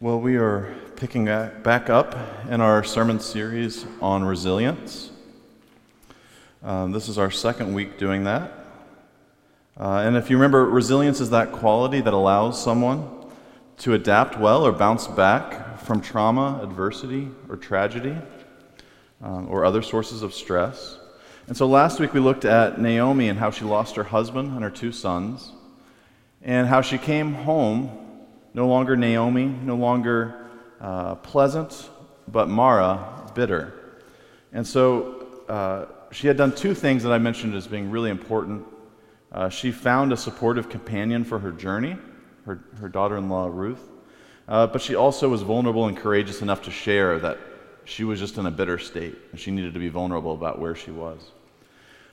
Well, we are picking back up in our sermon series on resilience. Um, this is our second week doing that. Uh, and if you remember, resilience is that quality that allows someone to adapt well or bounce back from trauma, adversity, or tragedy, um, or other sources of stress. And so last week we looked at Naomi and how she lost her husband and her two sons, and how she came home no longer Naomi, no longer uh, pleasant, but Mara, bitter. And so uh, she had done two things that I mentioned as being really important. Uh, she found a supportive companion for her journey, her, her daughter in law, Ruth. Uh, but she also was vulnerable and courageous enough to share that she was just in a bitter state and she needed to be vulnerable about where she was.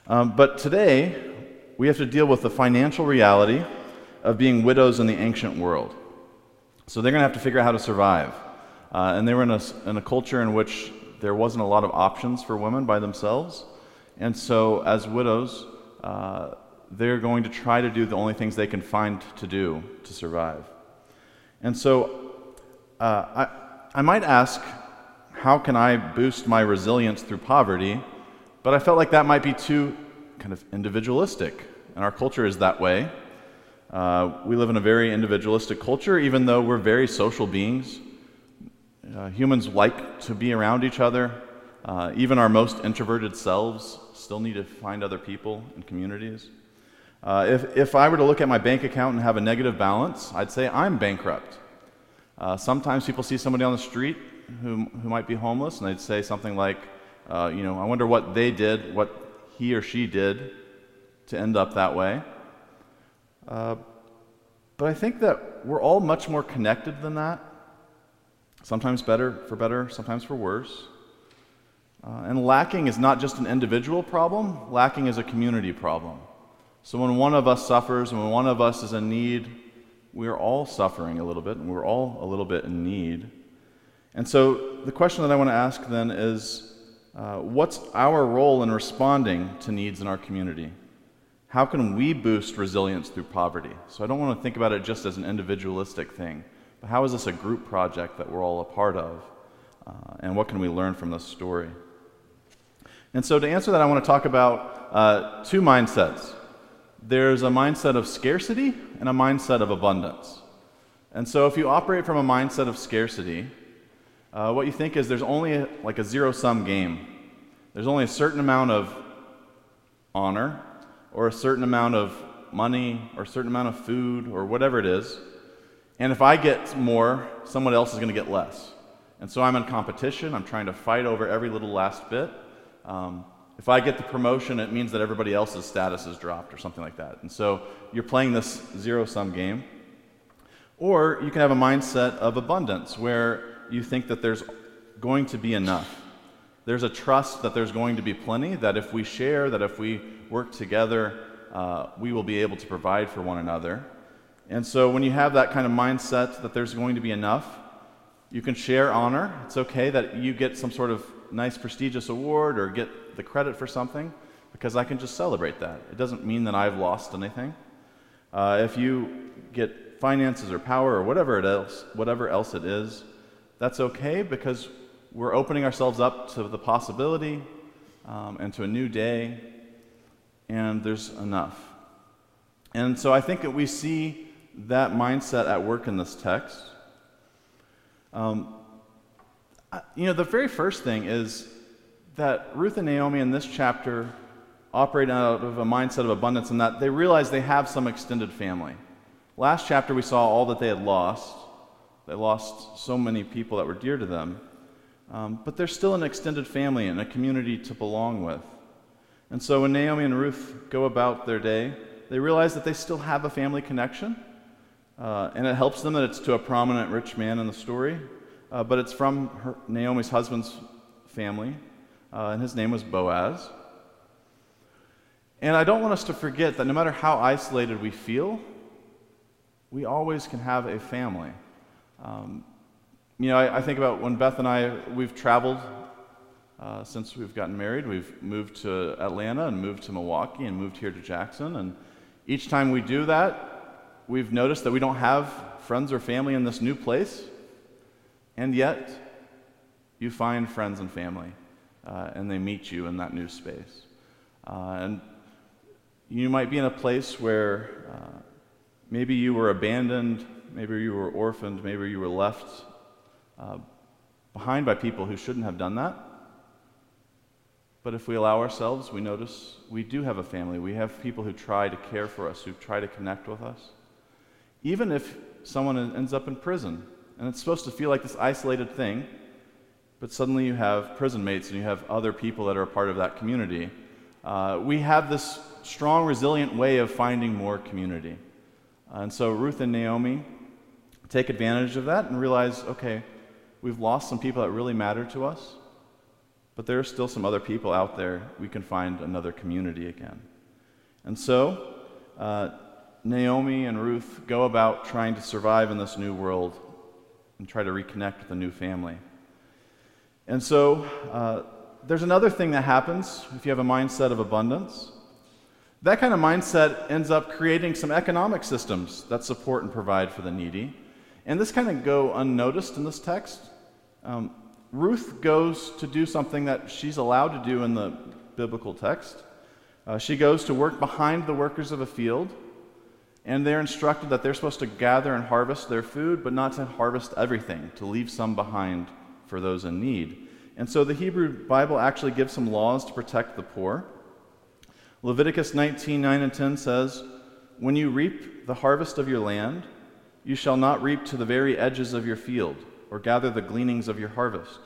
Um, but today, we have to deal with the financial reality of being widows in the ancient world. So they're going to have to figure out how to survive. Uh, and they were in a, in a culture in which there wasn't a lot of options for women by themselves. And so, as widows, uh, they're going to try to do the only things they can find to do to survive. And so, uh, I, I might ask, how can I boost my resilience through poverty? But I felt like that might be too kind of individualistic. And our culture is that way. Uh, we live in a very individualistic culture, even though we're very social beings. Uh, humans like to be around each other. Uh, even our most introverted selves still need to find other people and communities. Uh, if, if I were to look at my bank account and have a negative balance, I'd say I'm bankrupt. Uh, sometimes people see somebody on the street who, who might be homeless, and they'd say something like, uh, you know, I wonder what they did, what he or she did to end up that way. Uh, but I think that we're all much more connected than that. Sometimes better for better, sometimes for worse. Uh, and lacking is not just an individual problem, lacking is a community problem. So when one of us suffers and when one of us is in need, we're all suffering a little bit and we're all a little bit in need. And so the question that I want to ask then is uh, what's our role in responding to needs in our community? How can we boost resilience through poverty? So I don't want to think about it just as an individualistic thing, but how is this a group project that we're all a part of? Uh, and what can we learn from this story? And so to answer that, I want to talk about uh, two mindsets. There's a mindset of scarcity and a mindset of abundance. And so if you operate from a mindset of scarcity, uh, what you think is there's only a, like a zero sum game. There's only a certain amount of honor or a certain amount of money or a certain amount of food or whatever it is. And if I get more, someone else is going to get less. And so I'm in competition. I'm trying to fight over every little last bit. Um, if I get the promotion, it means that everybody else's status is dropped or something like that. And so you're playing this zero sum game. Or you can have a mindset of abundance where you think that there's going to be enough. There's a trust that there's going to be plenty, that if we share, that if we work together, uh, we will be able to provide for one another. And so when you have that kind of mindset that there's going to be enough, you can share honor. It's okay that you get some sort of nice, prestigious award or get the credit for something because I can just celebrate that. It doesn't mean that I've lost anything. Uh, if you get finances or power or whatever, it else, whatever else it is, that's okay because we're opening ourselves up to the possibility um, and to a new day, and there's enough. And so I think that we see that mindset at work in this text. Um, you know, the very first thing is that Ruth and Naomi in this chapter operate out of a mindset of abundance in that they realize they have some extended family. Last chapter, we saw all that they had lost. They lost so many people that were dear to them. Um, but they're still an extended family and a community to belong with. And so when Naomi and Ruth go about their day, they realize that they still have a family connection. Uh, and it helps them that it's to a prominent rich man in the story, uh, but it's from her, Naomi's husband's family, uh, and his name was Boaz. And I don't want us to forget that no matter how isolated we feel, we always can have a family. Um, you know, I, I, think about when Beth and I, we've traveled uh, since we've gotten married. We've moved to Atlanta and moved to Milwaukee and moved here to Jackson. And each time we do that, we've noticed that we don't have friends or family in this new place. And yet, you find friends and family, uh, and they meet you in that new space. Uh, and you might be in a place where uh, maybe you were abandoned, maybe you were orphaned, maybe you were left behind by people who shouldn't have done that. But if we allow ourselves, we notice we do have a family. We have people who try to care for us, who try to connect with us. Even if someone ends up in prison, and it's supposed to feel like this isolated thing, but suddenly you have prison mates and you have other people that are a part of that community. Uh, we have this strong, resilient way of finding more community. and so Ruth and Naomi take advantage of that and realize okay, we've lost some people that really matter to us, but there are still some other people out there. We can find another community again. And so, uh, Naomi and Ruth go about trying to survive in this new world and try to reconnect with a new family. And so, uh, there's another thing that happens if you have a mindset of abundance. That kind of mindset ends up creating some economic systems that support and provide for the needy. And this kind of go unnoticed in this text. Um, Ruth goes to do something that she's allowed to do in the biblical text. Uh, she goes to work behind the workers of a field and they're instructed that they're supposed to gather and harvest their food, but not to harvest everything, to leave some behind for those in need. And so the Hebrew Bible actually gives some laws to protect the poor. Leviticus 19 9 and 10 says, When you reap the harvest of your land, you shall not reap to the very edges of your field, or gather the gleanings of your harvest.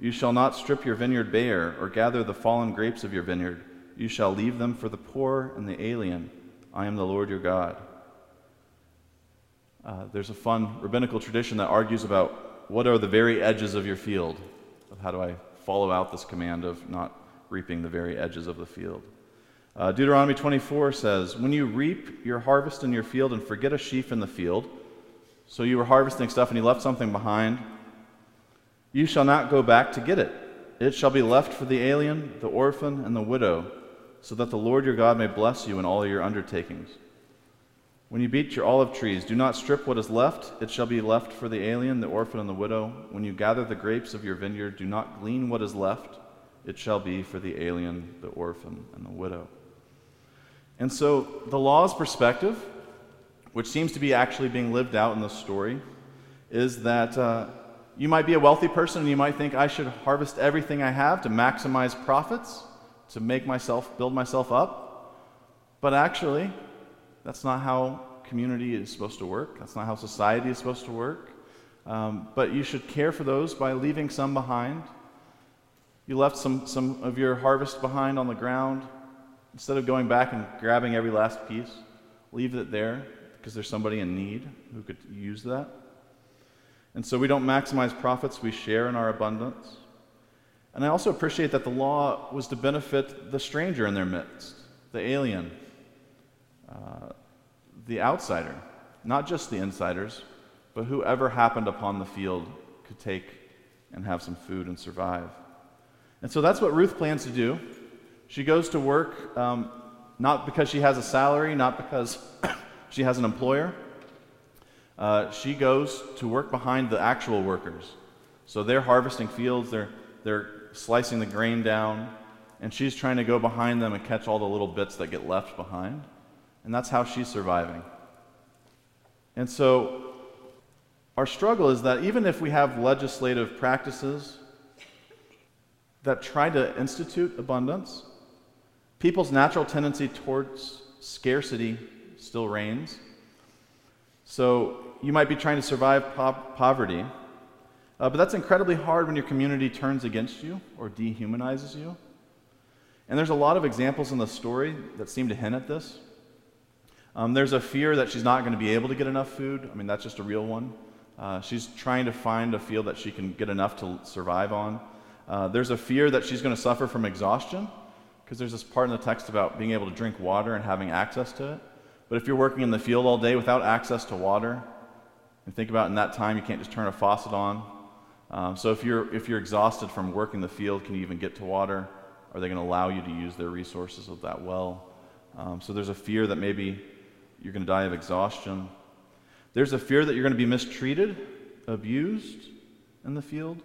You shall not strip your vineyard bare, or gather the fallen grapes of your vineyard. You shall leave them for the poor and the alien. I am the Lord your God. Uh, there's a fun rabbinical tradition that argues about what are the very edges of your field, how do I follow out this command of not reaping the very edges of the field. Uh, Deuteronomy 24 says, When you reap your harvest in your field and forget a sheaf in the field, so you were harvesting stuff and you left something behind, you shall not go back to get it. It shall be left for the alien, the orphan, and the widow, so that the Lord your God may bless you in all your undertakings. When you beat your olive trees, do not strip what is left. It shall be left for the alien, the orphan, and the widow. When you gather the grapes of your vineyard, do not glean what is left. It shall be for the alien, the orphan, and the widow. And so, the law's perspective, which seems to be actually being lived out in this story, is that uh, you might be a wealthy person and you might think, I should harvest everything I have to maximize profits, to make myself, build myself up. But actually, that's not how community is supposed to work. That's not how society is supposed to work. Um, but you should care for those by leaving some behind. You left some, some of your harvest behind on the ground. Instead of going back and grabbing every last piece, leave it there because there's somebody in need who could use that. And so we don't maximize profits, we share in our abundance. And I also appreciate that the law was to benefit the stranger in their midst, the alien, uh, the outsider, not just the insiders, but whoever happened upon the field could take and have some food and survive. And so that's what Ruth plans to do. She goes to work um, not because she has a salary, not because she has an employer. Uh, she goes to work behind the actual workers. So they're harvesting fields, they're, they're slicing the grain down, and she's trying to go behind them and catch all the little bits that get left behind. And that's how she's surviving. And so, our struggle is that even if we have legislative practices that try to institute abundance, people's natural tendency towards scarcity still reigns. So, you might be trying to survive po- poverty, uh, but that's incredibly hard when your community turns against you or dehumanizes you. And there's a lot of examples in the story that seem to hint at this. Um, there's a fear that she's not going to be able to get enough food. I mean, that's just a real one. Uh, she's trying to find a field that she can get enough to survive on. Uh, there's a fear that she's going to suffer from exhaustion, because there's this part in the text about being able to drink water and having access to it. But if you're working in the field all day without access to water, and think about in that time, you can't just turn a faucet on. Um, so if you're, if you're exhausted from working the field, can you even get to water? Are they going to allow you to use their resources of that well? Um, so there's a fear that maybe you're going to die of exhaustion. There's a fear that you're going to be mistreated, abused, in the field.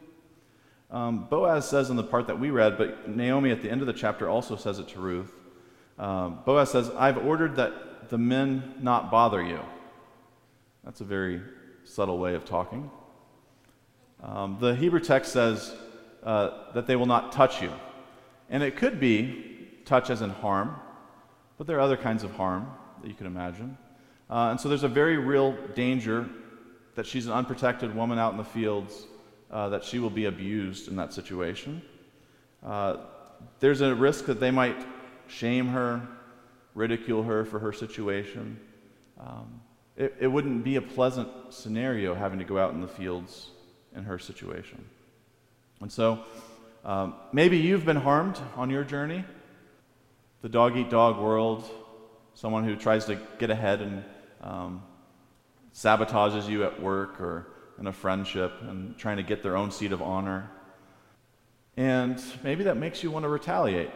Um, Boaz says in the part that we read, but Naomi at the end of the chapter also says it to Ruth. Um, Boaz says, I've ordered that the men not bother you. That's a very subtle way of talking. Um, the Hebrew text says uh, that they will not touch you. And it could be touch as in harm, but there are other kinds of harm that you can imagine. Uh, and so there's a very real danger that she's an unprotected woman out in the fields, uh, that she will be abused in that situation. Uh, there's a risk that they might shame her, ridicule her for her situation. Um, it, it wouldn't be a pleasant scenario having to go out in the fields in her situation. And so um, maybe you've been harmed on your journey. The dog eat dog world, someone who tries to get ahead and um, sabotages you at work or in a friendship and trying to get their own seat of honor. And maybe that makes you want to retaliate.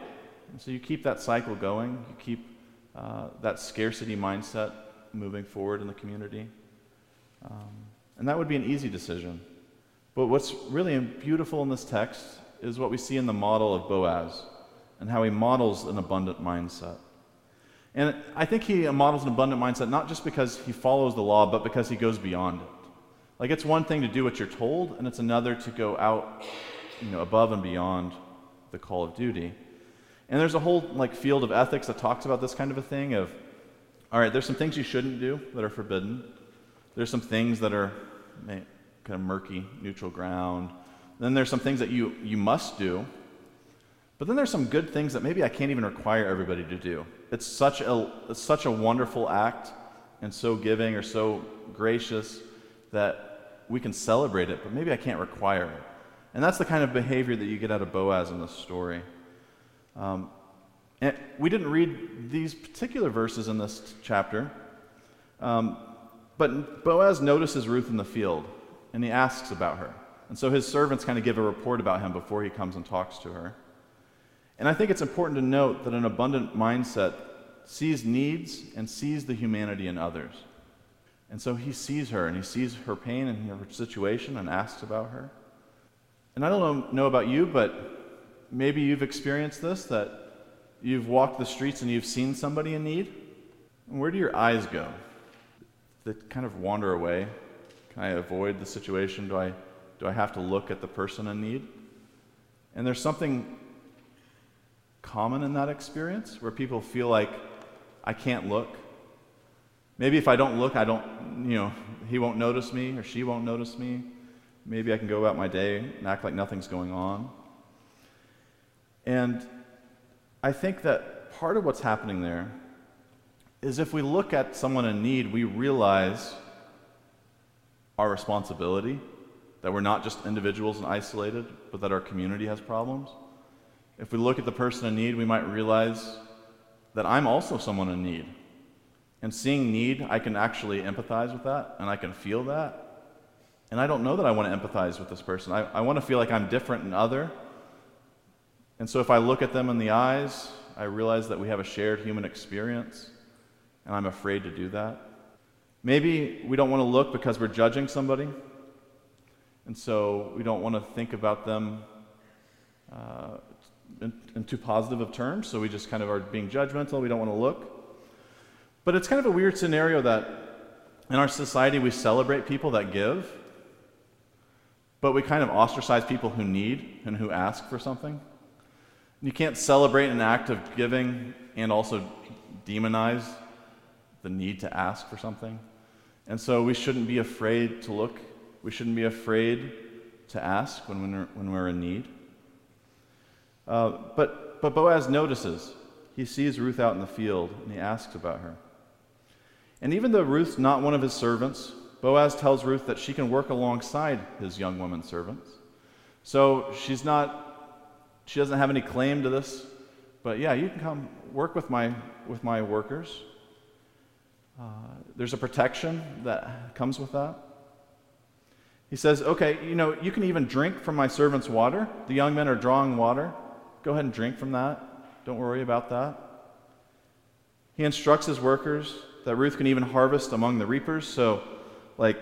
And so you keep that cycle going, you keep uh, that scarcity mindset moving forward in the community. Um, and that would be an easy decision. But what's really beautiful in this text is what we see in the model of Boaz and how he models an abundant mindset. And I think he models an abundant mindset not just because he follows the law, but because he goes beyond it. Like it's one thing to do what you're told, and it's another to go out, you know, above and beyond the call of duty. And there's a whole like field of ethics that talks about this kind of a thing of all right, there's some things you shouldn't do that are forbidden. There's some things that are kind of murky, neutral ground. Then there's some things that you, you must do. But then there's some good things that maybe I can't even require everybody to do. It's such a, it's such a wonderful act and so giving or so gracious that we can celebrate it, but maybe I can't require it. And that's the kind of behavior that you get out of Boaz in this story. Um, and we didn't read these particular verses in this chapter, um, but Boaz notices Ruth in the field and he asks about her. And so his servants kind of give a report about him before he comes and talks to her. And I think it's important to note that an abundant mindset sees needs and sees the humanity in others. And so he sees her and he sees her pain and her situation and asks about her. And I don't know, about you, but maybe you've experienced this that You've walked the streets and you've seen somebody in need. Where do your eyes go? They kind of wander away. Can I avoid the situation? Do I, do I have to look at the person in need? And there's something common in that experience where people feel like, I can't look. Maybe if I don't look, I don't, you know, he won't notice me or she won't notice me. Maybe I can go about my day and act like nothing's going on. And I think that part of what's happening there is if we look at someone in need, we realize our responsibility, that we're not just individuals and isolated, but that our community has problems. If we look at the person in need, we might realize that I'm also someone in need. And seeing need, I can actually empathize with that and I can feel that. And I don't know that I want to empathize with this person. I, I want to feel like I'm different and other, and so if I look at them in the eyes, I realize that we have a shared human experience, and I'm afraid to do that. Maybe we don't want to look because we're judging somebody, and so we don't want to think about them uh, in, in too positive of terms, so we just kind of are being judgmental. We don't want to look. But it's kind of a weird scenario that in our society we celebrate people that give, but we kind of ostracize people who need and who ask for something. You can't celebrate an act of giving and also demonize the need to ask for something. And so we shouldn't be afraid to look. We shouldn't be afraid to ask when we're, when we're in need. Uh, but, but Boaz notices. He sees Ruth out in the field and he asks about her. And even though Ruth's not one of his servants, Boaz tells Ruth that she can work alongside his young woman servants. So she's not she doesn't have any claim to this, but yeah, you can come work with my, with my workers. Uh, there's a protection that comes with that. He says, okay, you know, you can even drink from my servant's water. The young men are drawing water. Go ahead and drink from that. Don't worry about that. He instructs his workers that Ruth can even harvest among the reapers. So, like,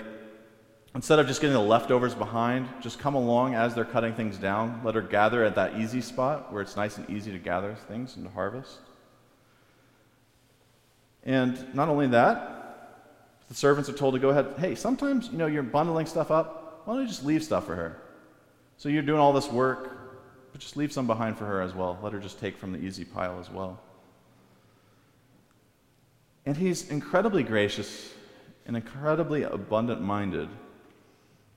instead of just getting the leftovers behind, just come along as they're cutting things down. Let her gather at that easy spot where it's nice and easy to gather things and to harvest. And not only that, the servants are told to go ahead. Hey, sometimes you know you're bundling stuff up. Why don't you just leave stuff for her? So you're doing all this work, but just leave some behind for her as well. Let her just take from the easy pile as well. And he's incredibly gracious and incredibly abundant minded.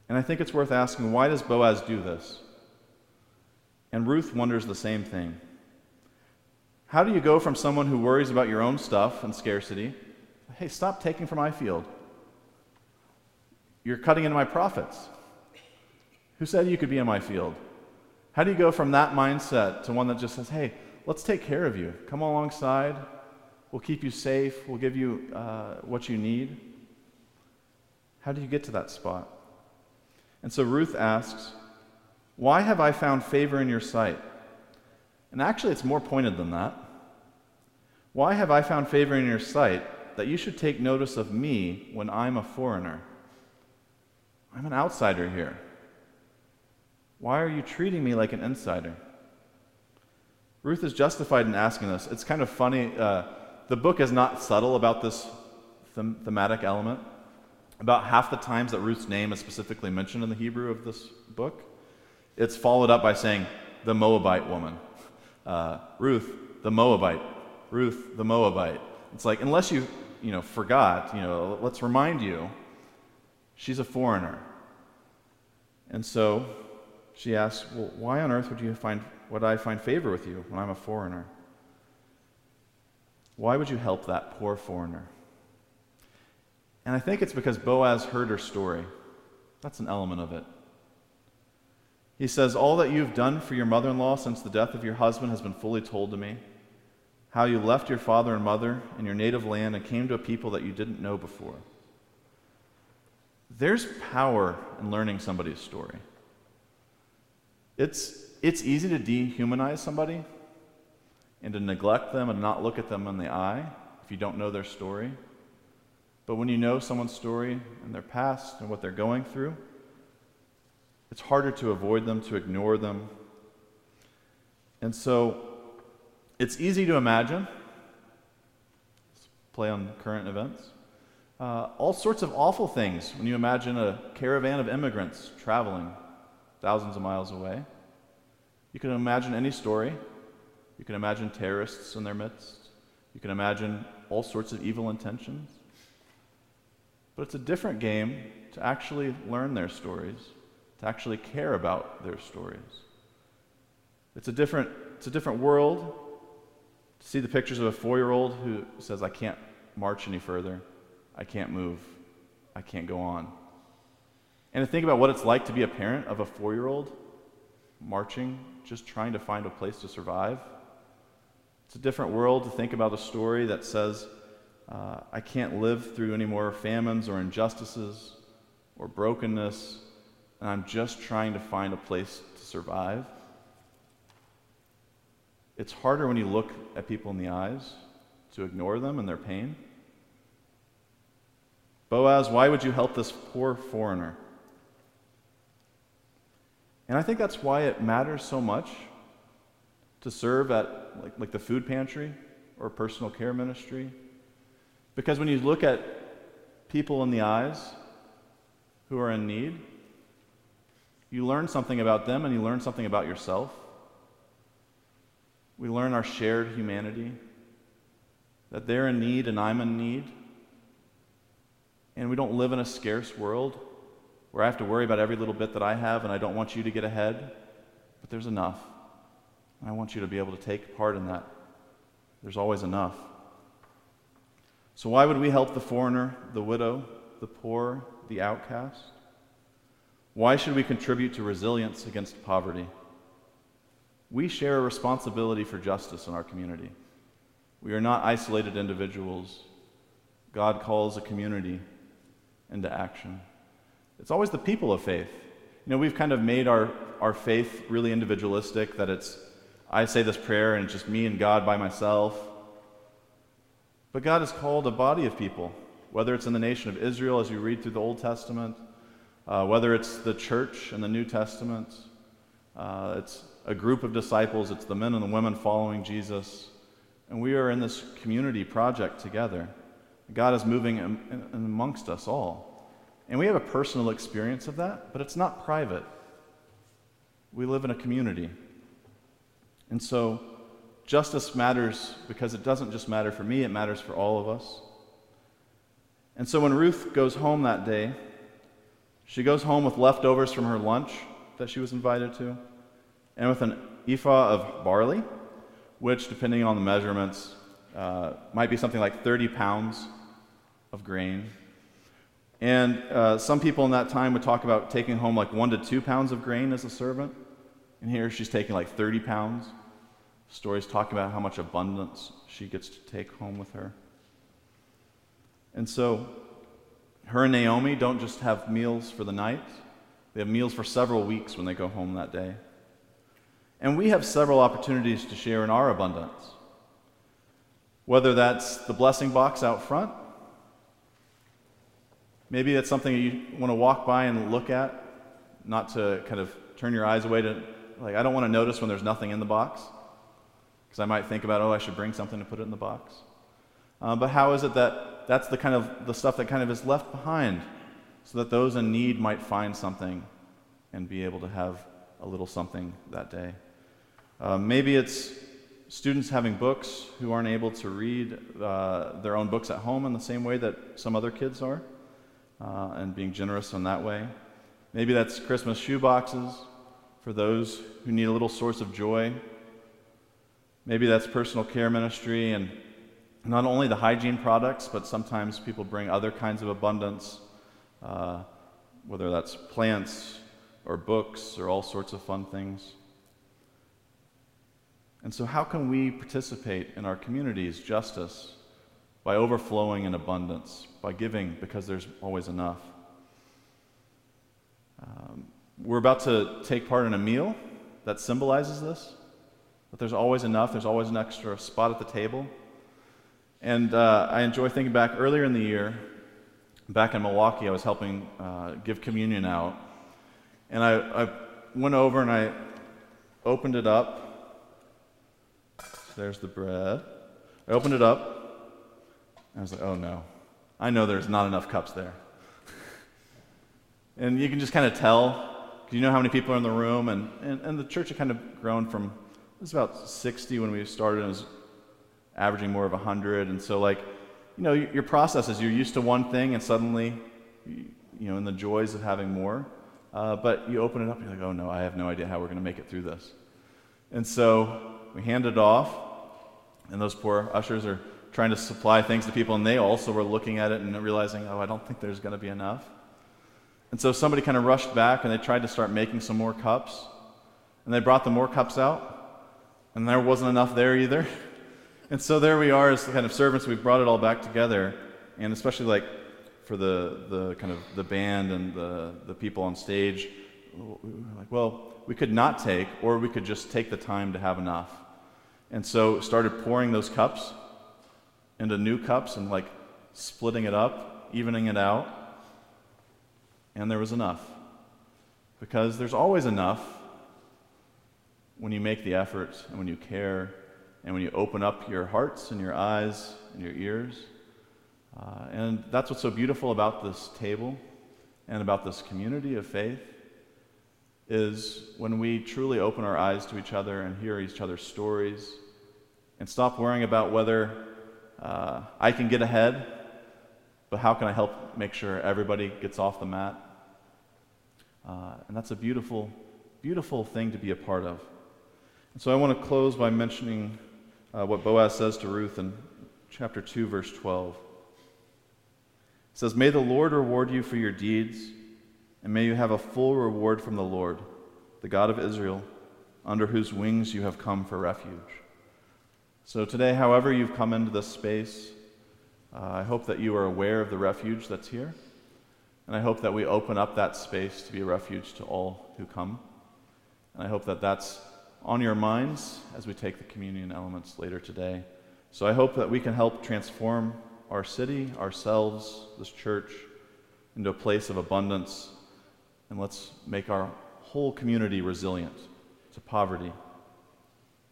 And I think it's worth asking why does Boaz do this? And Ruth wonders the same thing. How do you go from someone who worries about your own stuff and scarcity? Hey, stop taking from my field. You're cutting into my profits. Who said you could be in my field? How do you go from that mindset to one that just says, hey, let's take care of you? Come alongside. We'll keep you safe. We'll give you uh, what you need. How do you get to that spot? And so Ruth asks, Why have I found favor in your sight? And actually, it's more pointed than that. Why have I found favor in your sight that you should take notice of me when I'm a foreigner? I'm an outsider here. Why are you treating me like an insider? Ruth is justified in asking this. It's kind of funny. Uh, the book is not subtle about this them- thematic element. About half the times that Ruth's name is specifically mentioned in the Hebrew of this book, it's followed up by saying, the Moabite woman. Uh, Ruth, the Moabite. Ruth, the Moabite. It's like, unless you, you know, forgot, you know, let's remind you, she's a foreigner. And so she asks, Well, why on earth would you find would I find favor with you when I'm a foreigner? Why would you help that poor foreigner? And I think it's because Boaz heard her story. That's an element of it. He says, All that you've done for your mother in law since the death of your husband has been fully told to me. How you left your father and mother in your native land and came to a people that you didn't know before. There's power in learning somebody's story. It's, it's easy to dehumanize somebody and to neglect them and not look at them in the eye if you don't know their story. But when you know someone's story and their past and what they're going through, it's harder to avoid them, to ignore them. And so it's easy to imagine, Let's play on current events, uh, all sorts of awful things when you imagine a caravan of immigrants traveling thousands of miles away. You can imagine any story. You can imagine terrorists in their midst. You can imagine all sorts of evil intentions. But it's a different game to actually learn their stories, to actually care about their stories. It's a different, it's a different world to see the pictures of a four year old who says, I can't march any further, I can't move, I can't go on. And to think about what it's like to be a parent of a four year old marching, just trying to find a place to survive. It's a different world to think about a story that says, uh, I can't live through any more famines or injustices or brokenness, and I'm just trying to find a place to survive. It's harder when you look at people in the eyes to ignore them and their pain. Boaz, why would you help this poor foreigner? And I think that's why it matters so much to serve at like, like the food pantry or personal care ministry. Because when you look at people in the eyes who are in need, you learn something about them and you learn something about yourself. We learn our shared humanity, that they're in need and I'm in need. And we don't live in a scarce world where I have to worry about every little bit that I have and I don't want you to get ahead, but there's enough. I want you to be able to take part in that. There's always enough. So, why would we help the foreigner, the widow, the poor, the outcast? Why should we contribute to resilience against poverty? We share a responsibility for justice in our community. We are not isolated individuals. God calls a community into action. It's always the people of faith. You know, we've kind of made our, our faith really individualistic, that it's, I say this prayer and it's just me and God by myself. But God has called a body of people, whether it's in the nation of Israel as you read through the Old Testament, Uh, whether it's the church in the New Testament, uh, it's a group of disciples, it's the men and the women following Jesus. And we are in this community project together. God is moving in, in, amongst us all. And we have a personal experience of that, but it's not private. We live in a community. And so, justice matters because it doesn't just matter for me, it matters for all of us. And so, when Ruth goes home that day, she goes home with leftovers from her lunch that she was invited to, and with an ephah of barley, which, depending on the measurements, uh, might be something like 30 pounds of grain. And uh, some people in that time would talk about taking home like one to two pounds of grain as a servant. And here she's taking like 30 pounds. Stories talk about how much abundance she gets to take home with her. And so, her and Naomi don't just have meals for the night, they have meals for several weeks when they go home that day. And we have several opportunities to share in our abundance. Whether that's the blessing box out front, maybe that's something you want to walk by and look at, not to kind of turn your eyes away to, like, I don't want to notice when there's nothing in the box, because I might think about, oh, I should bring something to put it in the box. Uh, but how is it that that's the kind of the stuff that kind of is left behind so that those in need might find something and be able to have a little something that day? Uh, maybe it's students having books who aren't able to read uh, their own books at home in the same way that some other kids are, uh, and being generous in that way. Maybe that's Christmas shoe boxes for those who need a little source of joy. Maybe that's personal care ministry and not only the hygiene products, but sometimes people bring other kinds of abundance, uh, whether that's plants or books or all sorts of fun things. And so, how can we participate in our community's justice? By overflowing in abundance, by giving because there's always enough. Um, we're about to take part in a meal that symbolizes this that there's always enough, there's always an extra spot at the table. And uh, I enjoy thinking back earlier in the year, back in Milwaukee, I was helping uh, give communion out. And I, I went over and I opened it up there's the bread. I opened it up. I was like, oh no. I know there's not enough cups there. and you can just kind of tell. You know how many people are in the room. And, and, and the church had kind of grown from, was about 60 when we started. It was averaging more of 100. And so, like, you know, your process is you're used to one thing and suddenly, you know, in the joys of having more. Uh, but you open it up, you're like, oh no, I have no idea how we're going to make it through this. And so we hand it off, and those poor ushers are trying to supply things to people, and they also were looking at it and realizing, oh, I don't think there's going to be enough. And so somebody kind of rushed back and they tried to start making some more cups. And they brought the more cups out, and there wasn't enough there either. And so there we are as kind of servants. We've brought it all back together, and especially like for the, the kind of the band and the, the people on stage, we were like, well, we could not take, or we could just take the time to have enough. And so started pouring those cups into new cups and like splitting it up, evening it out. And there was enough. Because there's always enough when you make the effort and when you care and when you open up your hearts and your eyes and your ears. Uh, and that's what's so beautiful about this table and about this community of faith is when we truly open our eyes to each other and hear each other's stories and stop worrying about whether uh, I can get ahead, but how can I help make sure everybody gets off the mat? Uh, and that's a beautiful, beautiful thing to be a part of. So I want to close by mentioning uh, what Boaz says to Ruth in chapter 2, verse 12. It says, May the Lord reward you for your deeds and may you have a full reward from the Lord, the God of Israel, under whose wings you have come for refuge. So, today, however you've come into this space, uh, I hope that you are aware of the refuge that's here. And I hope that we open up that space to be a refuge to all who come. And I hope that that's on your minds as we take the communion elements later today. So I hope that we can help transform our city, ourselves, this church, into a place of abundance And let's make our whole community resilient to poverty.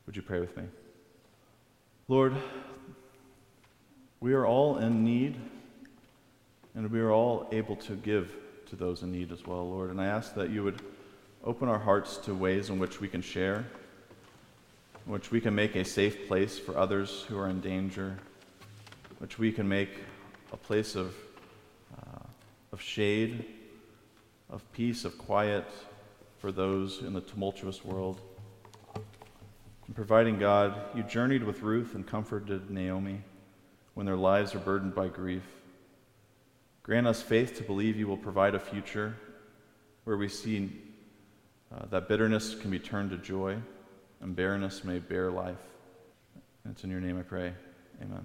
Would you pray with me? Lord, we are all in need, and we are all able to give to those in need as well, Lord. And I ask that you would open our hearts to ways in which we can share, in which we can make a safe place for others who are in danger, which we can make a place of, uh, of shade, of peace, of quiet for those in the tumultuous world. In providing God, you journeyed with Ruth and comforted Naomi when their lives are burdened by grief. Grant us faith to believe you will provide a future where we see uh, that bitterness can be turned to joy and barrenness may bear life. And it's in your name I pray. Amen.